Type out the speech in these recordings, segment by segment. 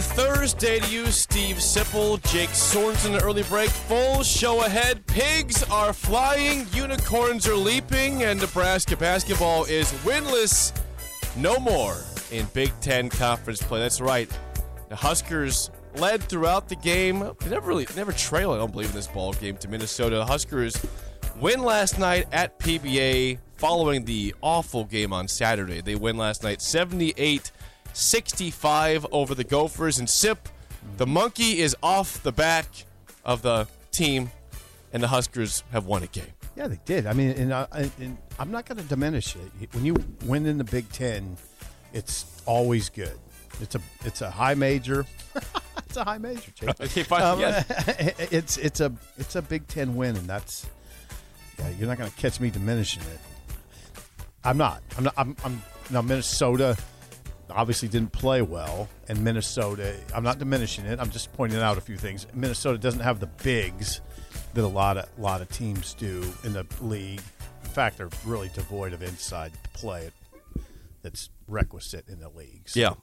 Thursday to you, Steve Sipple, Jake Sorensen, early break, full show ahead. Pigs are flying, unicorns are leaping, and Nebraska basketball is winless no more in Big Ten conference play. That's right. The Huskers led throughout the game. They never really never trail, I don't believe, in this ball game to Minnesota. The Huskers win last night at PBA following the awful game on Saturday. They win last night 78 65 over the Gophers. And Sip, the monkey is off the back of the team, and the Huskers have won a game. Yeah, they did. I mean, and, uh, and I'm not going to diminish it. When you win in the Big Ten, it's always good. It's a it's a high major. it's a high major. Jake. Okay, fine. Um, yeah. it's it's a it's a Big Ten win, and that's yeah. You're not going to catch me diminishing it. I'm not. I'm not. I'm. I'm now Minnesota obviously didn't play well, and Minnesota. I'm not diminishing it. I'm just pointing out a few things. Minnesota doesn't have the bigs that a lot of lot of teams do in the league. In fact, they're really devoid of inside play that's requisite in the league. So- Yeah.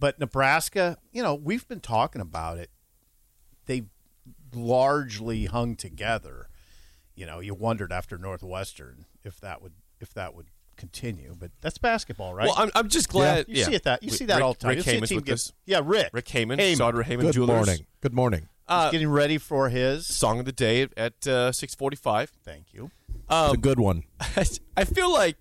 But Nebraska, you know, we've been talking about it. They largely hung together. You know, you wondered after Northwestern if that would if that would continue, but that's basketball, right? Well, I'm, I'm just glad. you yeah. see it that you Rick- see that Rick, all the time. Rick You'll Heyman's team with get- us. Yeah, Rick. Rick Heyman, Heyman. Sartor Hamann Good Jewelers. morning. Good morning. He's Uh, getting ready for his. song of the day at uh, 6:45. Thank you. Um, it's a good one. I feel like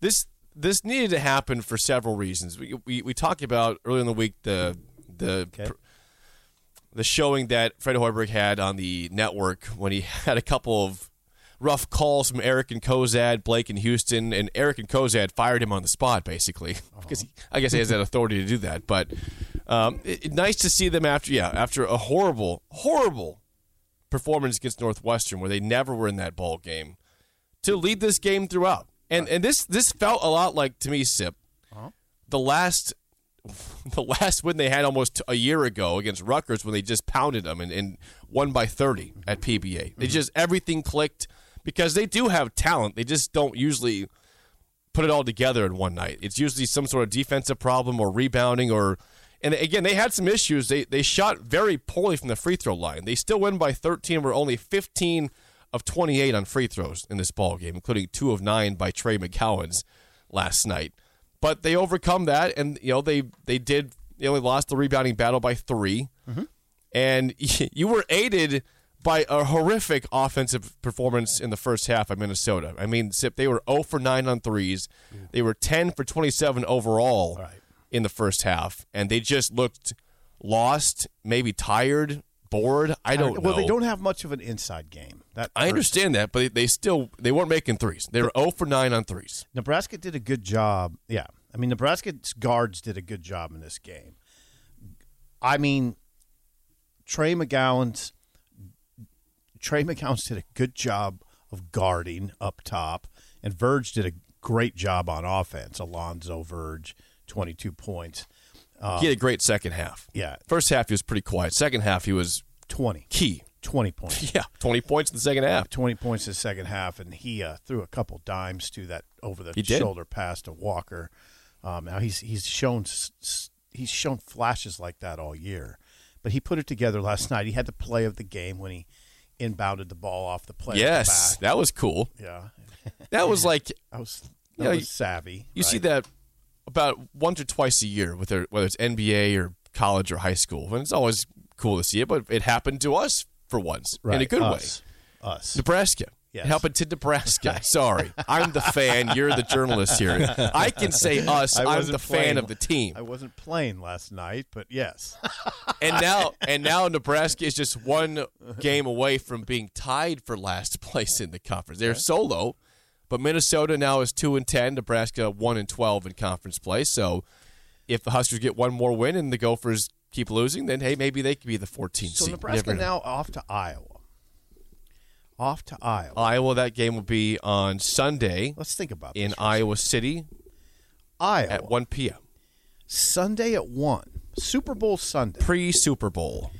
this this needed to happen for several reasons. We we, we talked about earlier in the week the the Okay. pr- the showing that Fred Hoiberg had on the network when he had a couple of rough calls from Eric and Kozad, Blake and Houston, and Eric and Kozad fired him on the spot basically because he, I guess he has that authority to do that. But um, it, it- nice to see them after yeah after a horrible horrible performance against Northwestern where they never were in that ball game to lead this game throughout. And and this this felt a lot like to me, Sip, the last the last win they had almost a year ago against Rutgers when they just pounded them and, and won by thirty at PBA. They just everything clicked because they do have talent. They just don't usually put it all together in one night. It's usually some sort of defensive problem or rebounding or and again they had some issues. They they shot very poorly from the free throw line. They still win by 13 were only 15 of 28 on free throws in this ball game, including 2 of 9 by Trey McGowens last night. But they overcome that and you know they they did they only lost the rebounding battle by 3. Mm-hmm. And you were aided by a horrific offensive performance in the first half of Minnesota. I mean, Sip, they were 0 for 9 on threes. Mm. They were 10 for 27 overall Right. in the first half, and they just looked lost, maybe tired, bored. I don't know. Well, they don't have much of an inside game. That I understand that, but they still they weren't making threes. They were 0 for 9 on threes. Nebraska did a good job. Yeah. I mean, Nebraska's guards did a good job in this game. I mean, Trey McGowens Trey McGowens did a good job of guarding up top, and Verge did a great job on offense. Alonzo Verge, twenty two points. he had a great second half. Yeah, First half he was pretty quiet. Second half he was 20, key. 20 points. Yeah, 20 points in the second half. 20 points in the second half, and he uh, threw a couple dimes to that over the shoulder pass to Walker. Um, now he's he's shown he's shown flashes like that all year, but he put it together last night. He had the play of the game when he inbounded the ball off the play. Yes, that was cool. yeah, That was like I was that You know, was savvy. You see that about once or twice a year, with their, whether it's NBA or college or high school, and it's always cool to see it. But it happened to us for once in a good us, way. Us, Nebraska, Yes. Helping to Nebraska. Sorry, I'm the fan. You're the journalist here. I can say us. I I'm the fan of the team. I wasn't playing last night, but yes. and now and now Nebraska is just one game away from being tied for last place in the conference. They're solo, but Minnesota now is two and ten. Nebraska one and twelve in conference play. So if the Huskers get one more win and the Gophers keep losing, then hey, maybe they could be the 14th So seed. You Nebraska now off to Iowa. Off to Iowa. Iowa. That game will be on Sunday Let's think about in this. Iowa City Iowa at one p.m. Sunday at one. Super Bowl Sunday. pre Super Bowl.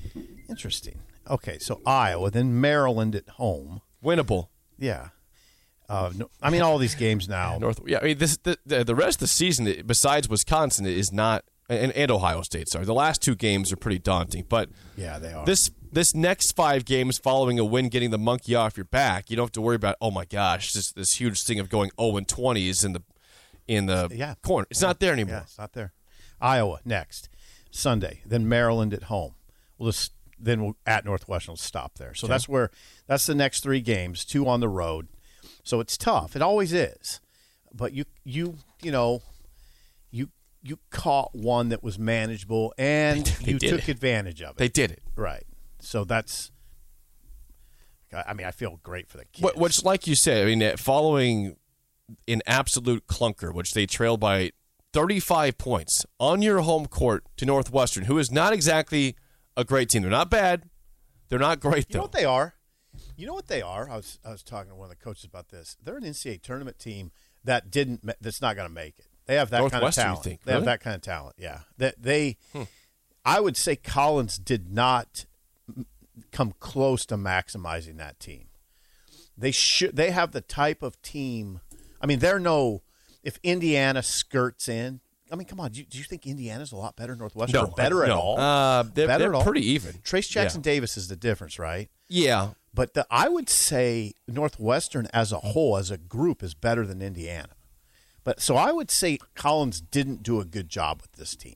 Interesting. Okay, so Iowa, then Maryland at home. Winnable. Yeah. Uh, no, I mean, all these games now. North. Yeah, I mean, this the the, the rest of the season, besides Wisconsin, is not and, and Ohio State. Sorry, the last two games are pretty daunting. But Yeah, they are. this this next five games following a win, getting the monkey off your back, you don't have to worry about. Oh my gosh, this this huge thing of going zero and twenty is in the in the Yeah. corner. It's not there anymore. Yeah, it's not there. Iowa next Sunday, then Maryland at home. We'll just then we'll, at Northwestern. We'll stop there. So that's where that's the next three games, two on the road. So it's tough. It always is. But you you you know you caught one that was manageable and They you took it. advantage of it. They did it. right. So that's. I mean, I feel great for the kids. Which, like you said, I mean, uh, following an absolute clunker, which they trailed by 35 points on your home court to Northwestern, who is not exactly a great team. They're not bad. They're not great, You know though. what they are? You know what they are? I was I was talking to one of the coaches about this. They're an NCAA tournament team that didn't that's not going to make it. They have that kind of talent. think? They have that kind of talent. Yeah. That they, I would say Collins did not come close to maximizing that team. They should. They have the type of team. I mean, they're no. If Indiana skirts in, I mean, come on. Do you, do you think Indiana's a lot better? than Northwestern, No, or better at no. all? Uh, they're- better they're at all? pretty even. Trayce Jackson Yeah. Davis is the difference, right? Yeah. But the, I would say Northwestern as a whole, as a group, is better than Indiana. But so I would say Collins didn't do a good job with this team.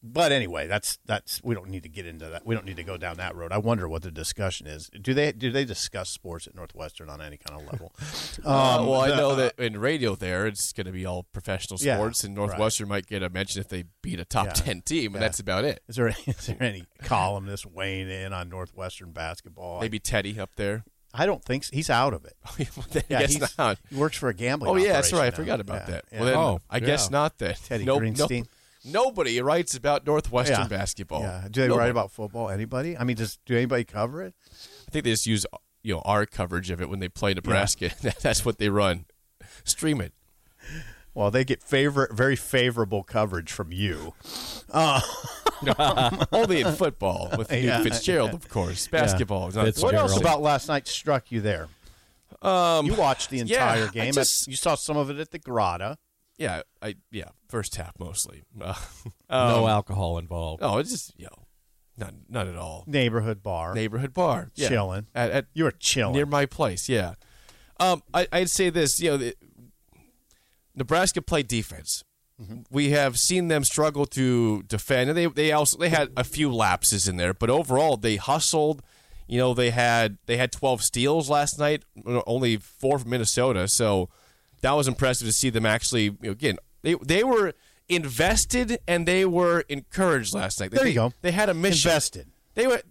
But anyway, that's that's we don't need to get into that. We don't need to go down that road. I wonder what the discussion is. Do they do they discuss sports at Northwestern on any kind of level? Uh, well, I know that in radio there, it's going to be all professional Yeah, sports, and Northwestern might get a mention if they beat a top Yeah. 10 team, and Yeah. that's about it. Is there is there any columnist weighing in on Northwestern basketball? Maybe Teddy up there. I don't think so. he's out of it. Yeah, he's- not. He works for a gambling. Oh yeah, that's right. I now. forgot about Yeah, that. yeah. Well, then Oh, I guess yeah. not then. Teddy no, Greenstein. No, nobody writes about Northwestern Yeah. basketball. Yeah. Do they Nobody. write about football? Anybody? I mean, does do anybody cover it? I think they just use you know our coverage of it when they play Nebraska. that's what they run. Stream it. Well, they get favorite, very favorable coverage from you. Only in football with Newt Yeah. Fitzgerald, of course. Basketball is not. What else about last night struck you there? Um, You watched the entire I game. just- you saw some of it at the Grotto. yeah, I yeah. First half mostly. Uh, no um, alcohol involved. No, it's just you know, none, none at all. neighborhood bar. Neighborhood bar, yeah. Chilling. at, at You were chilling. near my place. Yeah. Um, I, I'd say this. You know, the, Nebraska played defense. Mm-hmm. We have seen them struggle to defend, and they they also they had a few lapses in there, but overall they hustled. You know, they had they had 12 steals last night, only four from Minnesota. So that was impressive to see them actually. You know, again, they they were invested and they were encouraged last night. There they, you go. They had a mission. Invested. They were.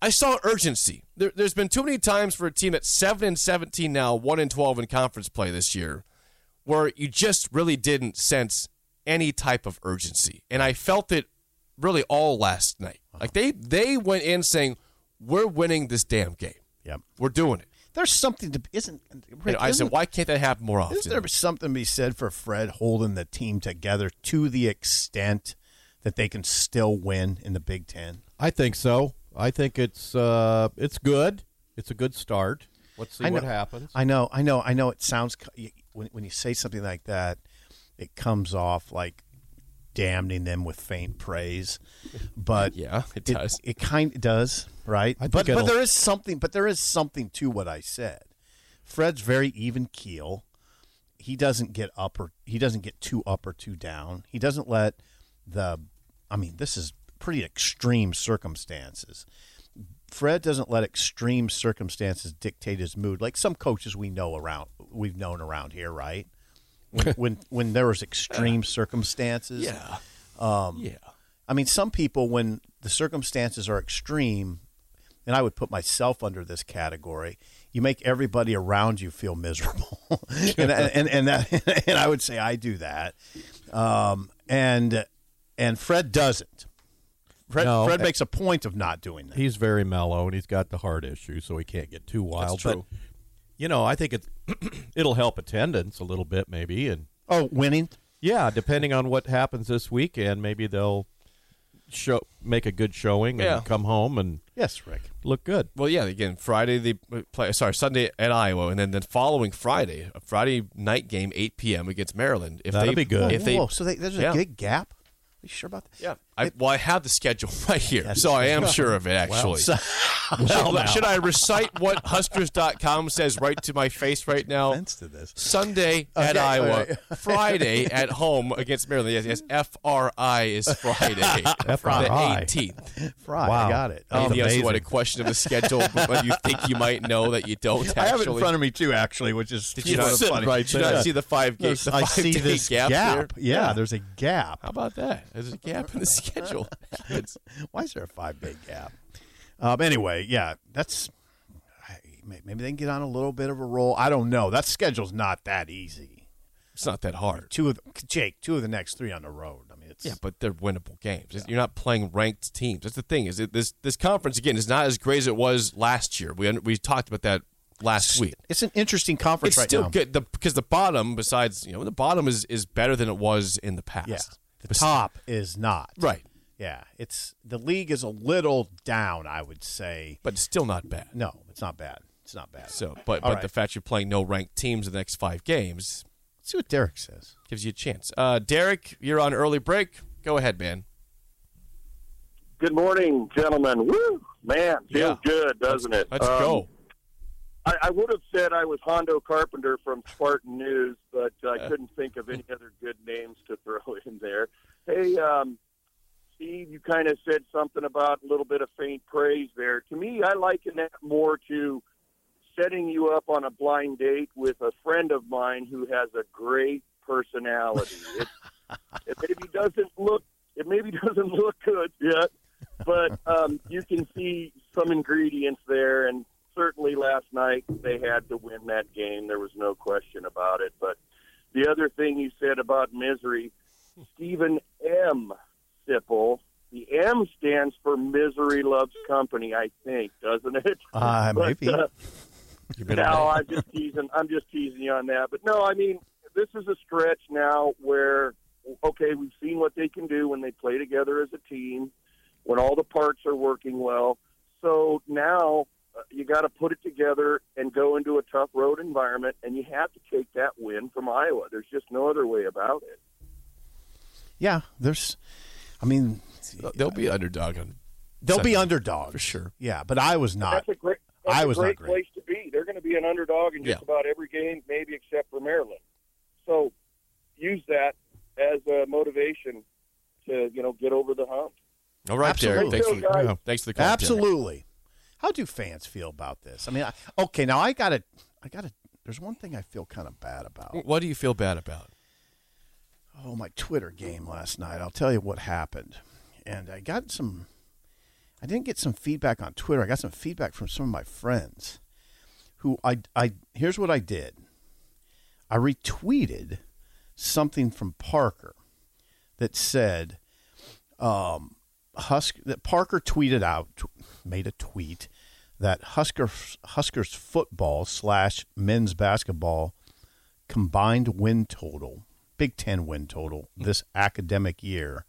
I saw urgency. There, there's been too many times for a team that's seven and seventeen now, one and twelve in conference play this year, where you just really didn't sense any type of urgency, and I felt it really all last night. Like they they went in saying, "We're winning this damn game. Yep. We're doing it." There's something to isn't. You Rick, know, I said, isn't- "Why can't that happen more often?" Isn't there something to be said for Fred holding the team together to the extent that they can still win in the Big Ten? I think so. I think it's uh, it's good. It's a good start. Let's see I know, what happens. I know, I know, I know. It sounds co- you- when when you say something like that, it comes off like damning them with faint praise. But Yeah, it does. It, kind of does, right? I but but there is something. But there is something to what I said. Fred's very even keel. He doesn't get up or he doesn't get too up or too down. He doesn't let the. I mean, this is pretty extreme circumstances. Fred doesn't let extreme circumstances dictate his mood, like some coaches we know around we've known around here, right? When when, when there was extreme circumstances, Yeah. Um, yeah. I mean, some people, when the circumstances are extreme, and I would put myself under this category, you make everybody around you feel miserable, and, and and that, and I would say I do that, um, and and Fred doesn't. Fred, No. Fred eh, makes a point of not doing that. He's very mellow, and he's got the heart issue, so he can't get too wild. That's true. But you know, I think it it'll help attendance a little bit, maybe, and Oh, winning. yeah, depending on what happens this weekend, maybe they'll show make a good showing and Yeah. come home and Yes, Rick. look good. Well, yeah. Again, Friday they play. Sorry, Sunday at Iowa, and then the following Friday, a Friday night game, 8 p.m. against Maryland. If That'll they, be good. If they, Whoa, so they, there's a big gap. Are you sure about that? yeah. I, well, I have the schedule right here, so I am sure of it. Actually, So- should, should I recite what Huskers.com says right to my face right now? offense to this. Sunday at Okay, all Iowa, right. Friday at home against Maryland. Yes, yes. F R I is Friday, the eighteenth. Fry, Wow. I got it. That's Um, Anything else you amazing. want a question of the schedule, but you think you might know that you don't. Actually, I have it in front of me too, actually, which is Did you not, sort of funny. right did you not see the five games? There's- the I see this gap, gap. there? Yeah, there's a gap. How about that? There's a gap in the schedule. It's- Why is there a five day gap? Um, anyway, yeah, that's maybe they can get on a little bit of a roll. I don't know. That schedule's not that easy. it's not that hard. Two of the, Jake, two of the next three on the road. I mean, it's Yeah, but they're winnable games. You're not playing ranked teams. That's the thing. Is it, this this conference again is not as great as it was last year. We we talked about that last week. it's an interesting conference It's right still now. good the, because the bottom, besides you know, the bottom is is better than it was in the past. Yeah, the Bes- top is not right, Yeah, it's the league is a little down. I would say but it's still not bad. no, it's not bad. It's not bad. So, but All but right. the fact you're playing no ranked teams in the next five games Let's see what Derek says. gives you a chance. Uh, Derek, you're on early break. Go ahead, man. Good morning, gentlemen. Woo, man, feels Yeah. good, doesn't it? Let's Um, go. I, I would have said I was Hondo Carpenter from Spartan News, but I couldn't think of any other good names to throw in there. Hey, um, Steve, you kind of said something about a little bit of faint praise there. To me, I liken that more to setting you up on a blind date with a friend of mine who has a great personality. It, it maybe doesn't look it maybe doesn't look good yet, but um, you can see some ingredients there. And last night they had to win that game. There was no question about it. But the other thing you said about misery, Stephen M. Sipple. The M stands for misery loves company, I think, doesn't it? Uh, But, maybe. uh, You've no, I'm just teasing. I'm just teasing you on that. But no, I mean, this is a stretch now where, okay, we've seen what they can do when they play together as a team, when all the parts are working well. So now Uh, you got to put it together and go into a tough road environment, and you have to take that win from Iowa. There's just no other way about it. yeah, there's. I mean, They'll be underdog on. they'll be Sunday, underdogs for sure. Yeah, but I was not. That's a great. That's I a was not great, great. place to be. They're going to be an underdog in just Yeah. about every game, maybe except for Maryland. So use that as a motivation to you know get over the hump. All right, Derek. Absolutely. Thanks for the, Guys. yeah, thanks for the call. Derek. How do fans feel about this? I mean, I, okay, now I got to, I got to. There's one thing I feel kind of bad about. What do you feel bad about? Oh, my Twitter game last night. I'll tell you what happened, and I got some. I didn't get some feedback on Twitter. I got some feedback from some of my friends, who I, I. Here's what I did. I retweeted something from Parker that said, um, Husk that Parker tweeted out, t- made a tweet that Huskers Huskers football slash men's basketball combined win total, Big Ten win total this academic year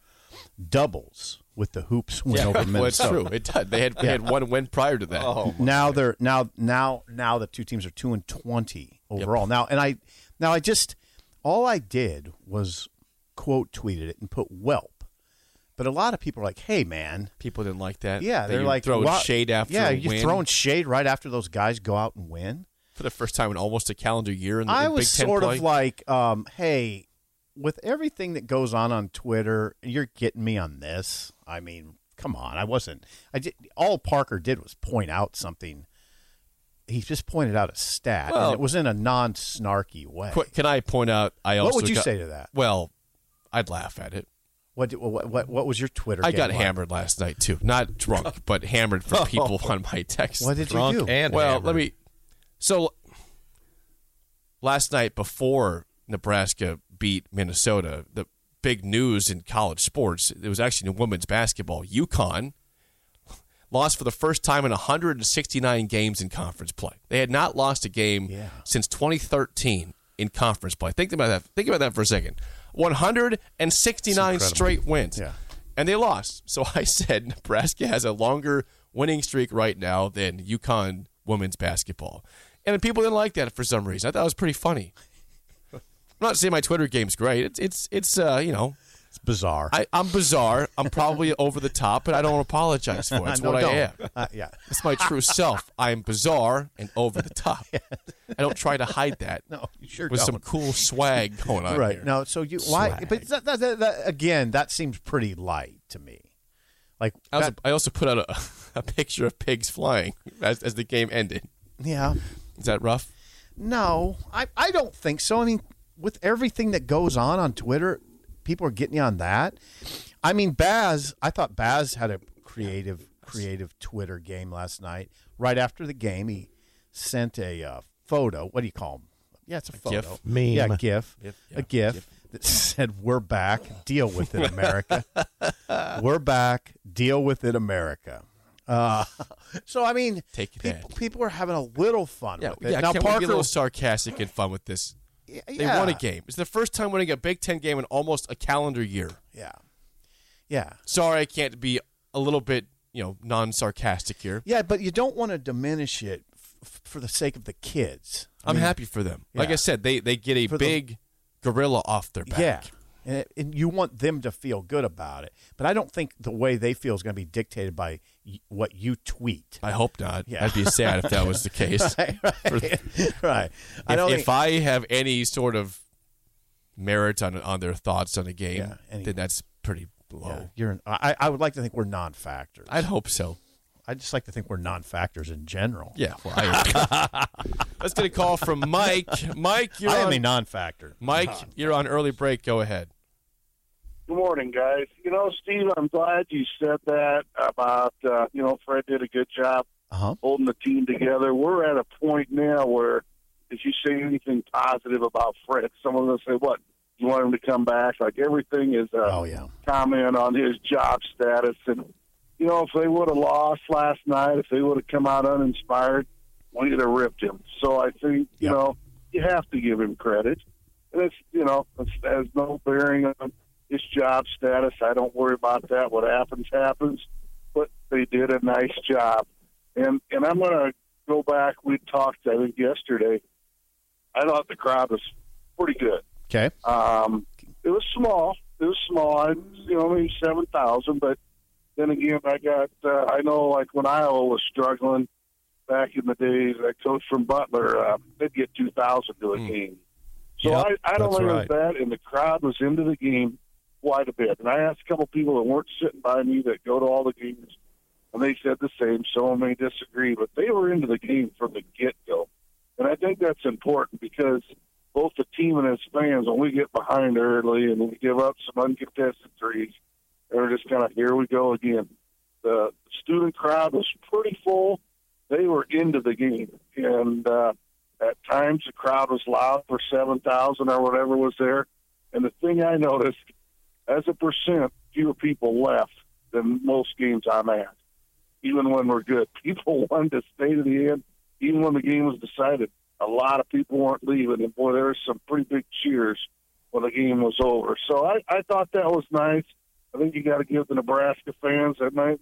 doubles with the hoops win over well, it's true. It did. They had they had one win prior to that. Oh, now they're now now now the two teams are two and twenty overall. Now and I now I just all I did was quote tweeted it and put whelp. But a lot of people are like, "Hey, man, People didn't like that. yeah." They're like throwing "Wha- shade after. Yeah, you're win throwing shade right after those guys go out and win. for the first time in almost a calendar year in, I in was sort play. of like, um, "Hey, with everything that goes on on Twitter, you're getting me on this. I mean, come on. I wasn't. I did. All Parker did was point out something. He just pointed out a stat, Well- and it was in a non-snarky way. Can I point out? I also what would you got- say to that? Well, I'd laugh at it. What, what what what was your Twitter? I game got like? hammered last night too. Not drunk, but hammered from oh. people on my text. What did Drunk you do? and well, hammered. let me. So last night before Nebraska beat Minnesota, the big news in college sports it was actually in women's basketball. UConn lost for the first time in 169 games in conference play. They had not lost a game Yeah. since 2013 in conference play. Think about that. Think about that for a second. 169 straight wins. Yeah. And they lost. So I said Nebraska has a longer winning streak right now than UConn women's basketball. And people didn't like that for some reason. I thought it was pretty funny. I'm not saying my Twitter game's great. It's it's it's uh, you know, It's bizarre. I, I'm bizarre. I'm probably over the top, but I don't apologize for it. It's No, what don't. I am. Uh, yeah. It's my true self. I'm bizarre and over the top. I don't try to hide that. No, you sure with some don't. cool swag going on right. here. No. So you why? Swag. But that, that, that, that- again, that seems pretty light to me. Like I also, that- I also put out a, a picture of pigs flying as, as the game ended. yeah. Is that rough? No, I, I don't think so. I mean, with everything that goes on on Twitter, people are getting you on that. I mean, Baz, I thought Baz had a creative, creative Twitter game last night. Right after the game, he sent a uh, photo. What do you call them? Yeah, it's a photo. GIF? Meme. Yeah, GIF. GIF, yeah, a GIF, that said, "We're back. Deal with it, America. We're back. Deal with it, America." Uh, so I mean, Take people, people are having a little fun Yeah, with it. yeah. now can we be a Parker, little sarcastic and fun with this? yeah, They won a game. It's the first time winning a Big Ten game in almost a calendar year. Yeah, yeah, Sorry, I can't be a little bit, you know, non-sarcastic here. yeah. But you don't want to diminish it f- for the sake of the kids. I I'm mean, happy for them. Like. I said, they they get a For the- big gorilla off their back. Yeah, and, it, and you want them to feel good about it. But I don't think the way they feel is going to be dictated by y- what you tweet. I hope not. Yeah. I'd be sad if that was the case. right, right. right. I if, don't if think, I have any sort of merit on on their thoughts on a game, Yeah, any- then that's pretty low. yeah, you're. I, I would like to think we're non-factors. I'd hope so. I just like to think we're non-factors in general. Yeah. Well, I, let's get a call from Mike. Mike, you're I am on. a non-factor. Mike, you're on early break. Go ahead. Good morning, guys. You know, Steve, I'm glad you said that about, uh, you know, Fred did a good job Uh huh. holding the team together. We're at a point now where if you say anything positive about Fred, someone's going to say, what, you want him to come back? Like everything is a Oh yeah. comment on his job status. And, you know, if they would have lost last night, if they would have come out uninspired, we would have ripped him. So I think, you Yep. know, you have to give him credit. And it's, you know, it has no bearing on his job status. I don't worry about that. What happens, happens. But they did a nice job. And, and I'm going to go back. We talked, I think, yesterday. I thought the crowd was pretty good. Okay. Um, it was small. It was small. I, you know, maybe seven thousand. But then again, I got. Uh, I know, like when Iowa was struggling back in the days, I coached from Butler. Uh, they'd get two thousand to a Mm. game. So Yep, I, I don't right. bad, and the crowd was into the game quite a bit. And I asked a couple people that weren't sitting by me that go to all the games, and they said the same. Some may disagree, but they were into the game from the get go. And I think that's important because both the team and its fans, when we get behind early and we give up some uncontested threes, they're just kind of here we go again. The student crowd was pretty full. They were into the game, and uh, at times the crowd was loud for seven thousand or whatever was there. And the thing I noticed, as a percent, fewer people left than most games I'm at. Even when we're good, people wanted to stay to the end. Even when the game was decided, a lot of people weren't leaving, and boy, there was some pretty big cheers when the game was over. So I, I thought that was nice. I think you got to give the Nebraska fans that might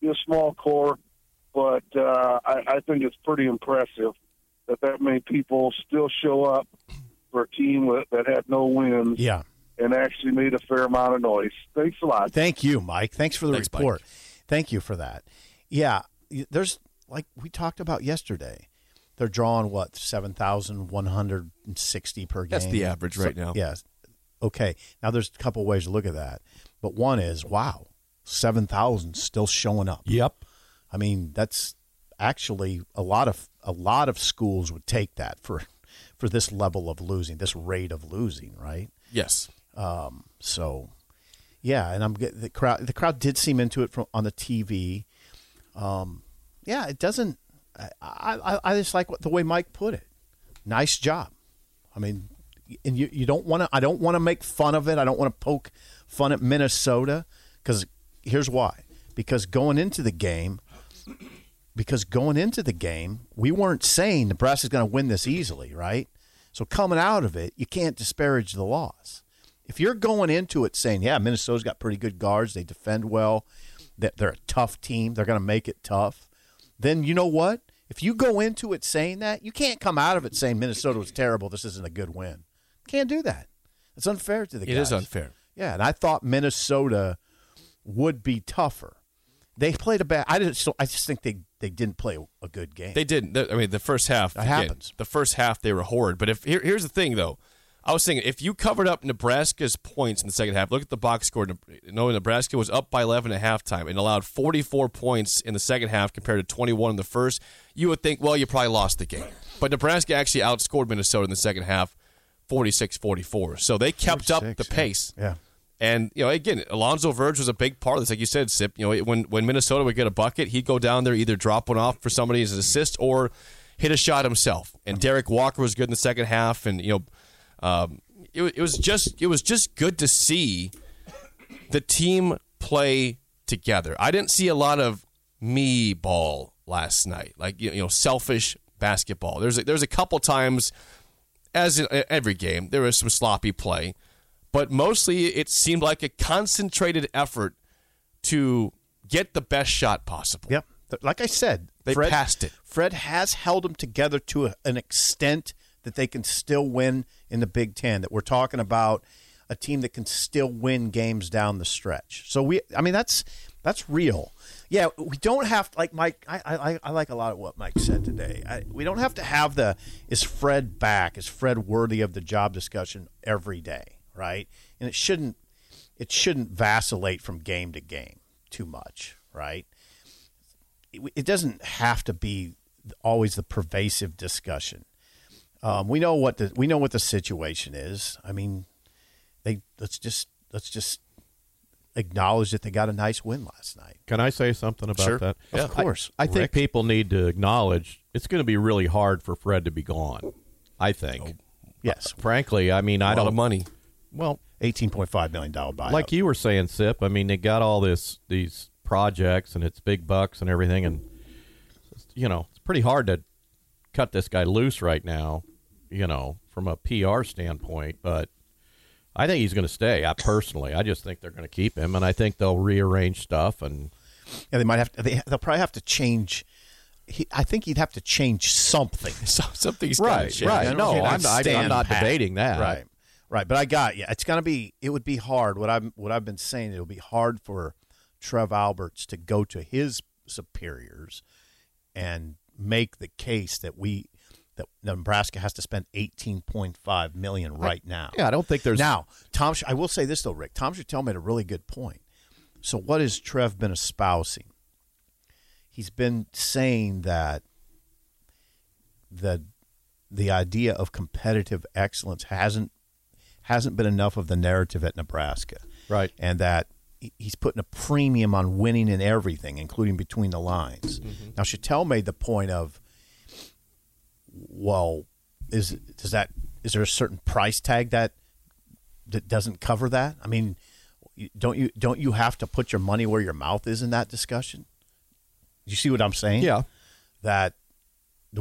be a small core, but uh, I, I think it's pretty impressive that that many people still show up for a team that, that had no wins Yeah. and actually made a fair amount of noise. Thanks a lot. Thank you, Mike. Thanks for the Thanks, Mike. report. Thank you for that. Yeah, there's like we talked about yesterday. They're drawing what seven thousand one hundred and sixty per game. That's the average right now. Yes. Okay. Now there's a couple ways to look at that, but one is wow, seven thousand still showing up. Yep. I mean, that's actually a lot of a lot of schools would take that for for this level of losing, this rate of losing, right? Yes. So, yeah, and I'm get- the crowd. The crowd did seem into it from on the TV. Um, yeah, it doesn't. I, I I just like what, the way Mike put it. Nice job. I mean, and you you don't want to. I don't want to make fun of it. I don't want to poke fun at Minnesota because here's why. Because going into the game, because going into the game, we weren't saying Nebraska's going to win this easily, right? So coming out of it, you can't disparage the loss. If you're going into it saying, "Yeah, Minnesota's got pretty good guards, they defend well, that they're a tough team, they're going to make it tough," then you know what? If you go into it saying that, you can't come out of it saying Minnesota was terrible. This isn't a good win. Can't do that. It's unfair to the It guys. is unfair. Yeah, and I thought Minnesota would be tougher. They played a bad. I just I just think they they didn't play a good game. They didn't. I mean, the first half. That again, happens. The first half they were horrid. But if here, here's the thing, though, I was thinking if you covered up Nebraska's points in the second half, look at the box score. Knowing Nebraska was up by 11 at halftime and allowed 44 points in the second half compared to 21 in the first, you would think, well, you probably lost the game. But Nebraska actually outscored Minnesota in the second half, 46-44. So they kept up the 46, yeah. pace. yeah. And you know, again, Alonzo Verge was a big part of this, like you said, Sip. You know, when when Minnesota would get a bucket, he'd go down there, either drop one off for somebody as an assist or hit a shot himself. And Derrick Walker was good in the second half, and you know, um, it, it was just it was just good to see the team play together. I didn't see a lot of me ball last night, like you know, selfish basketball. There's a, there's a couple times, as in uh, every game, there was some sloppy play, but mostly it seemed like a concentrated effort to get the best shot possible. Yep. Like I said, They Fred, passed it. Fred has held them together to a, an extent that they can still win in the Big Ten. That we're talking about a team that can still win games down the stretch. So we, I mean, that's that's real. Yeah, we don't have like Mike. I I, I like a lot of what Mike said today. I, we don't have to have the is Fred back? Is Fred worthy of the job discussion every day? Right, and it shouldn't it shouldn't vacillate from game to game too much. Right it, it doesn't have to be always the pervasive discussion. Um, we know what the we know what the situation is. I mean, they let's just let's just acknowledge that they got a nice win last night. Can I say something about Sure. that? Yeah. Of course, I think Rick. people need to acknowledge it's going to be really hard for Fred to be gone. I think. Oh, yes, uh, Frankly, I mean, A I lot don't. of money. Well, eighteen point five million dollar buyout. like you were saying, Sip. I mean, they got all this these projects and it's big bucks and everything, and you know, it's pretty hard to cut this guy loose right now. You know, from a PR standpoint, but I think he's going to stay. I personally, I just think they're going to keep him, and I think they'll rearrange stuff and. yeah, they might have to, they, they'll probably have to change. He, I think he'd have to change something. So, something's Right, change. right. I No, know I'm, gonna I, I'm not pat. debating that. Right, right. But I got you. It's gonna be. It would be hard. What I'm what I've been saying. It'll be hard for Trev Alberts to go to his superiors and make the case that we that Nebraska has to spend 18.5 million right now. Yeah, I don't think there's Now, Tom, I will say this though, Rick. Tom Shatel made a really good point. So, what has Trev been espousing? He's been saying that the the idea of competitive excellence hasn't hasn't been enough of the narrative at Nebraska, Right. And that he's putting a premium on winning in everything, including between the lines. Mm-hmm. Now, Shatel made the point of, well, is does that is there a certain price tag that that doesn't cover that? I mean, don't you don't you have to put your money where your mouth is in that discussion? You see what I'm saying? Yeah. That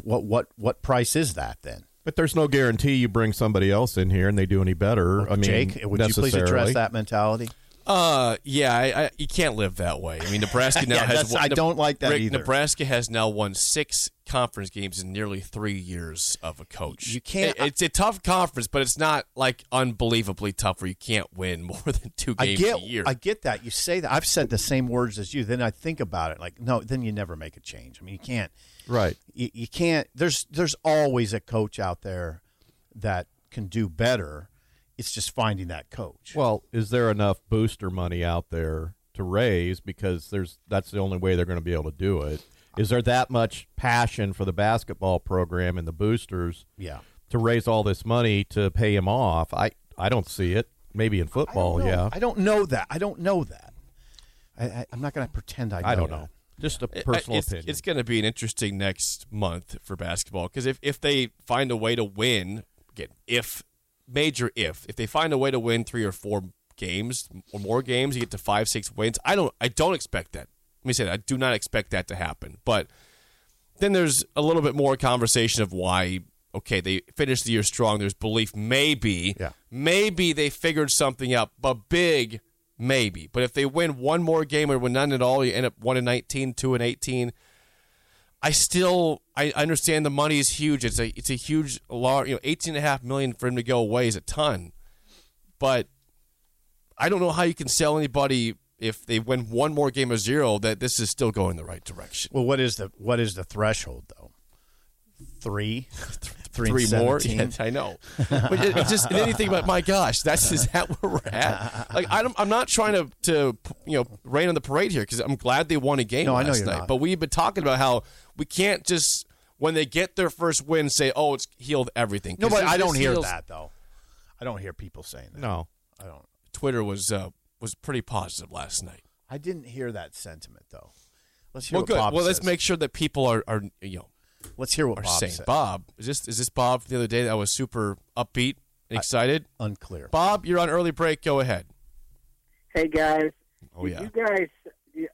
what what what price is that then? But there's no guarantee you bring somebody else in here and they do any better. I mean, Jake, would you please address that mentality? Uh, yeah, I, I, you can't live that way. I mean, Nebraska now Yeah, has. that's- I don't like that Rick, either. Nebraska has now won six conference games in nearly three years of a coach. You can't- It- it's a tough conference, but it's not like unbelievably tough where you can't win more than two I games get a year. I get that. You say that. I've said the same words as you. Then I think about it like, no, then you never make a change. I mean, you can't Right. you, you can't there's there's always a coach out there that can do better. It's just finding that coach. Well, is there enough booster money out there to raise because there's that's the only way they're going to be able to do it. Is there that much passion for the basketball program and the boosters Yeah. to raise all this money to pay him off? I I don't see it. Maybe in football, I yeah. I don't know that. I don't know that. I, I, I'm not going to pretend I. Know I don't that. know. Just a personal it's, opinion. It's going to be an interesting next month for basketball because if, if they find a way to win, again, if major if if they find a way to win three or four games or more games, you get to five six wins. I don't I don't expect that. Let me say that I do not expect that to happen. But then there's a little bit more conversation of why. Okay, they finished the year strong. There's belief maybe, Yeah. maybe they figured something out, but big maybe. But if they win one more game or win none at all, you end up one and 19, two and eighteen. I still I understand the money is huge. It's a it's a huge large you know eighteen and a half million for him to go away is a ton, but I don't know how you can sell anybody if they win one more game of zero that this is still going the right direction. Well, what is the what is the threshold though? Three, three, Three and more, 17? yes, I know. But it, just you about, my gosh, that's is that where we're at? Like I don't, I'm not trying to to you know rain on the parade here because I'm glad they won a game No, I know last you're night. not. But we've been talking about how we can't just when they get their first win say, oh, it's healed everything. No, 'Cause but I don't this hear heals- that though. I don't hear people saying that. no. I don't. Twitter was uh, was pretty positive last night. I didn't hear that sentiment though. Let's hear Well, what good. Bob well, let's make sure that people are, are you know Let's hear what are Bob saying. said. Bob, is this is this Bob the other day that was super upbeat and excited? Unclear. Bob, you're on early break. Go ahead. Hey guys. Oh yeah. You guys,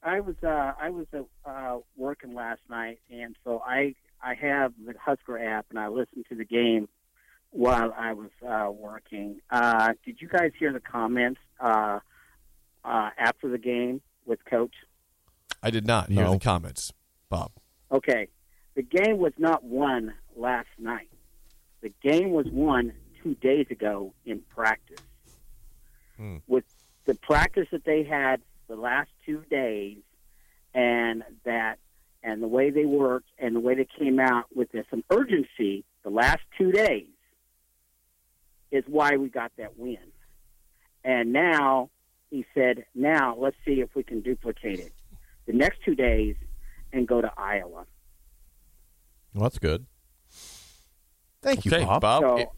I was uh, I was uh, uh, working last night, and so I I have the Husker app, and I listened to the game while I was uh, working. Uh, did you guys hear the comments uh, uh, after the game with Coach? I did not hear No. the comments, Bob. Okay, the game was not won last night. The game was won two days ago in practice. Hmm. With the practice that they had the last two days, and that, and the way they worked, and the way they came out with this, some urgency the last two days, is why we got that win. And now he said, now let's see if we can duplicate it. The next two days, and go to Iowa. Well, that's good. Thank you, okay, Bob. Bob. So,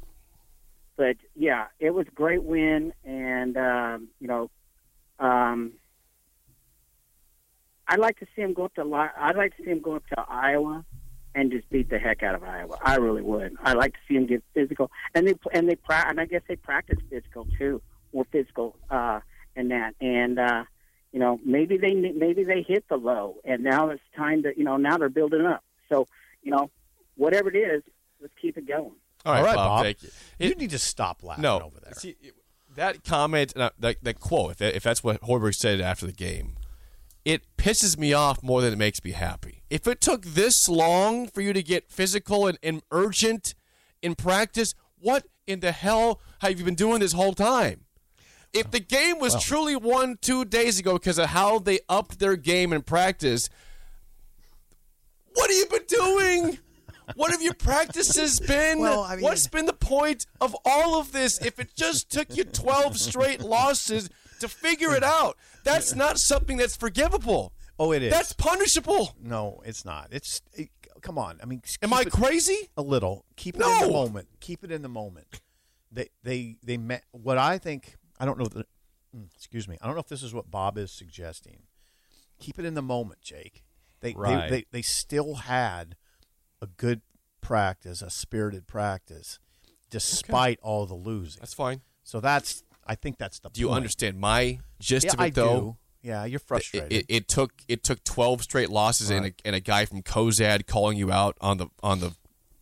but yeah, it was a great win, and um, you know, um, I'd like to see him go up to. I'd like to see him go up to Iowa and just beat the heck out of Iowa. I really would. I'd like to see him get physical, and they and they pra- and I guess they practice physical too, more physical uh, in that, and uh, you know, maybe they maybe they hit the low, and now it's time to you know now they're building up. So you know, whatever it is, let's keep it going. all right, All right, Bob, Bob. Thank you. you need to stop laughing no, over there. see, that comment, uh, that, that quote, if, that, if that's what Hoiberg said after the game, it pisses me off more than it makes me happy. If it took this long for you to get physical and, and urgent in practice, what in the hell have you been doing this whole time? If the game was truly won two days ago because of how they upped their game in practice, what have you been doing? What have your practices been? Well, I mean- What's been the point of all of this? If it just took you 12 straight losses to figure it out, that's not something that's forgivable. Oh, it is. That's punishable. no, it's not. It's it, come on. I mean, Am I crazy? a little? Keep it in the moment. Keep it in the moment. They they they met what I think. I don't know. The, mm, excuse me. I don't know if this is what Bob is suggesting. Keep it in the moment, Jake. They Right. they, they they still had a good practice, a spirited practice, despite all the losing. That's fine. So that's I think that's the. Do you point. understand my gist Yeah, of it I though? do. Yeah, you're frustrated. it, it took it took 12 straight losses and, a, and a guy from Kozad calling you out on the on the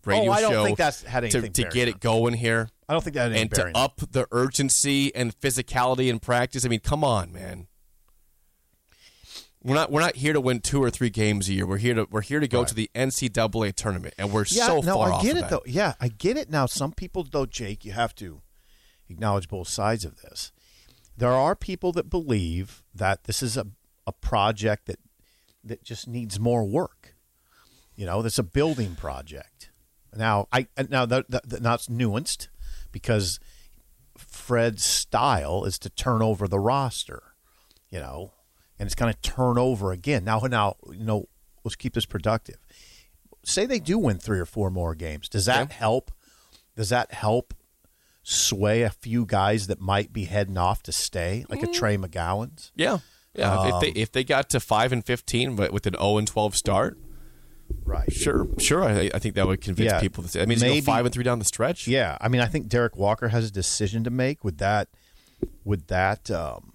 radio Oh, I don't show think that's had to, anything to bearing get it going here. I don't think that and to bearing up the urgency and physicality in practice. I mean, come on, man. We're not we're not here to win two or three games a year. We're here to we're here to go to the NCAA tournament, and we're Yeah, so no, far I off get it that. though. Yeah, I get it now. Some people though, Jake, you have to acknowledge both sides of this. There are people that believe that this is a, a project that that just needs more work. You know, that's a building project. Now, I now that, that, that- nuanced because Fred's style is to turn over the roster. You know, and it's going to turn over again. Now, now, you know, let's keep this productive. Say they do win three or four more games. Does that help? Does that help sway a few guys that might be heading off to stay, like a Trey McGowens? Yeah, yeah. if Um, they if they got to five and fifteen, but with an zero and twelve start, Right. sure, sure. I, I think that would convince Yeah. people to say. I mean, maybe Maybe- five and three down the stretch. Yeah, I mean, I think Derrick Walker has a decision to make. Would that, would that, um,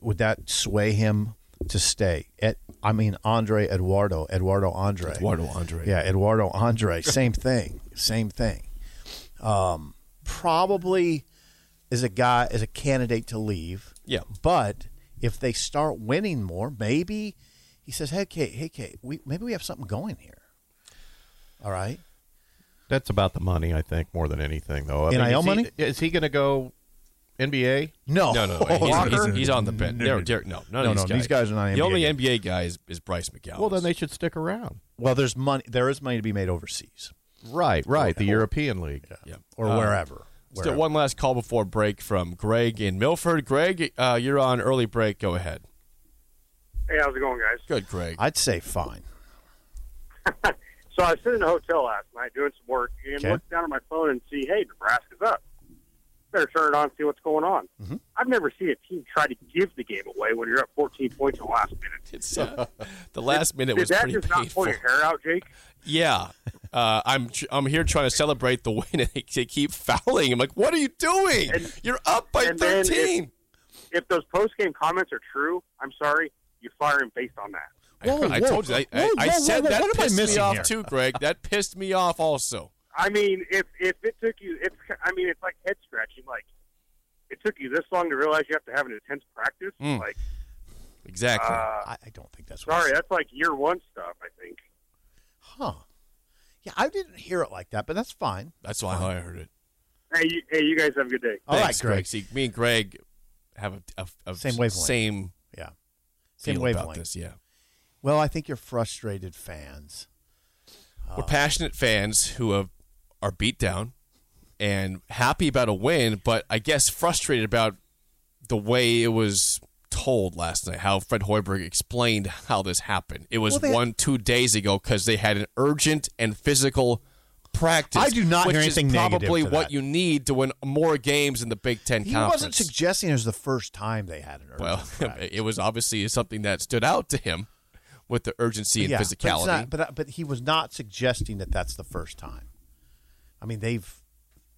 would that sway him to stay? At, I mean, Andre Eduardo, Eduardo Andre, Eduardo Andre. Yeah, Eduardo Andre, same thing, same thing. Um, probably is a guy is a candidate to leave. Yeah. but if they start winning more, maybe he says, "Hey, Kate, hey, Kate, we maybe we have something going here." All right. That's about the money, I think, more than anything, though. I NIL is he- Is he going to go NBA? No, No, no, no. He's, Walker? he's, he's on the bench. No, Derrick, no, none No, of these no, guys. these guys are not The only. NBA guy is, is Bryce McGowan. Well, then they should stick around. Well, there's money. There is money to be made overseas Right, right. The European League. yeah. or Uh, wherever. Still, one last call before break from Greg in Milford. Greg, uh, you're on early break. Go ahead. Hey, how's it going, guys? Good, Greg. I'd say fine. So I was sitting in a hotel last night doing some work and Okay. looked down at my phone and see, hey, Nebraska's up. Better turn it on and see what's going on. Mm-hmm. I've never seen a team try to give the game away when you're up 14 points in the last minute. It's uh, the last minute Did was that pretty just not pull your hair out, Jake? Yeah, uh, I'm I'm here trying to celebrate the win, and they, they keep fouling. I'm like, what are you doing? And- You're up by and then 13. If those post game comments are true, I'm sorry, you fire him based on that. I, Whoa, I whoa, told you. I, I, whoa, I whoa, said whoa, that what I pissed me missing off here? too, Greg. That pissed me off also. I mean, if if it took you, it's I mean, it's like head scratching. Like it took you this long to realize you have to have an intense practice. Mm. Like, Exactly. uh, I, I don't think that's what sorry, I said. that's like year one stuff. I think. Huh. Yeah, I didn't hear it like that, but that's fine. That's why I heard it. Hey, you, hey, you guys have a good day. All right, Thanks, Greg. See, me and Greg have a, a, a Same wavelength. same Yeah. Same feel about wavelength. this. Yeah, Well, I think you're frustrated fans. we're passionate fans who have, are beat down and happy about a win, but I guess frustrated about the way it was told last night. How Fred Hoiberg explained how this happened. It was Well, they- one two days ago because they had an urgent and physical practice. I do not which hear anything is negative probably what that. you need to win more games in the Big Ten He conference. wasn't suggesting it was the first time they had an urgent Well, practice. it was obviously something that stood out to him with the urgency and yeah, But, physicality. not, but but he was not suggesting that that's the first time. I mean, they've,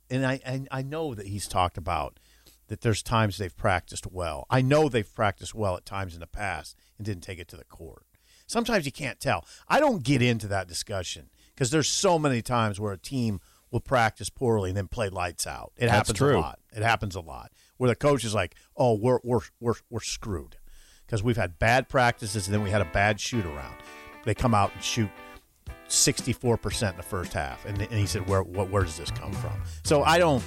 and I and I know that he's talked about that. There's times they've practiced well. I know they've practiced well at times in the past and didn't take it to the court. Sometimes you can't tell. I don't get into that discussion because there's so many times where a team will practice poorly and then play lights out. It happens true. a lot. It happens a lot where the coach is like, "Oh, we're we're we're we're screwed." because we've had bad practices and then we had a bad shoot around. They come out and shoot 64% in the first half. And, and he said, where, what, where does this come from? So I don't,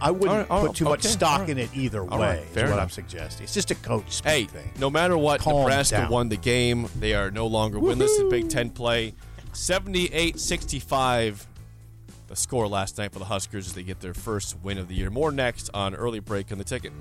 I wouldn't right, put right, too much okay, stock right. in it either way, right, is what I'm suggesting. It's just a coach Hey, thing. no matter what, Calm Nebraska down. won the game. They are no longer winless in Big Ten play. 78 65, the score last night for the Huskers as they get their first win of the year. More next on Early Break on the Ticket.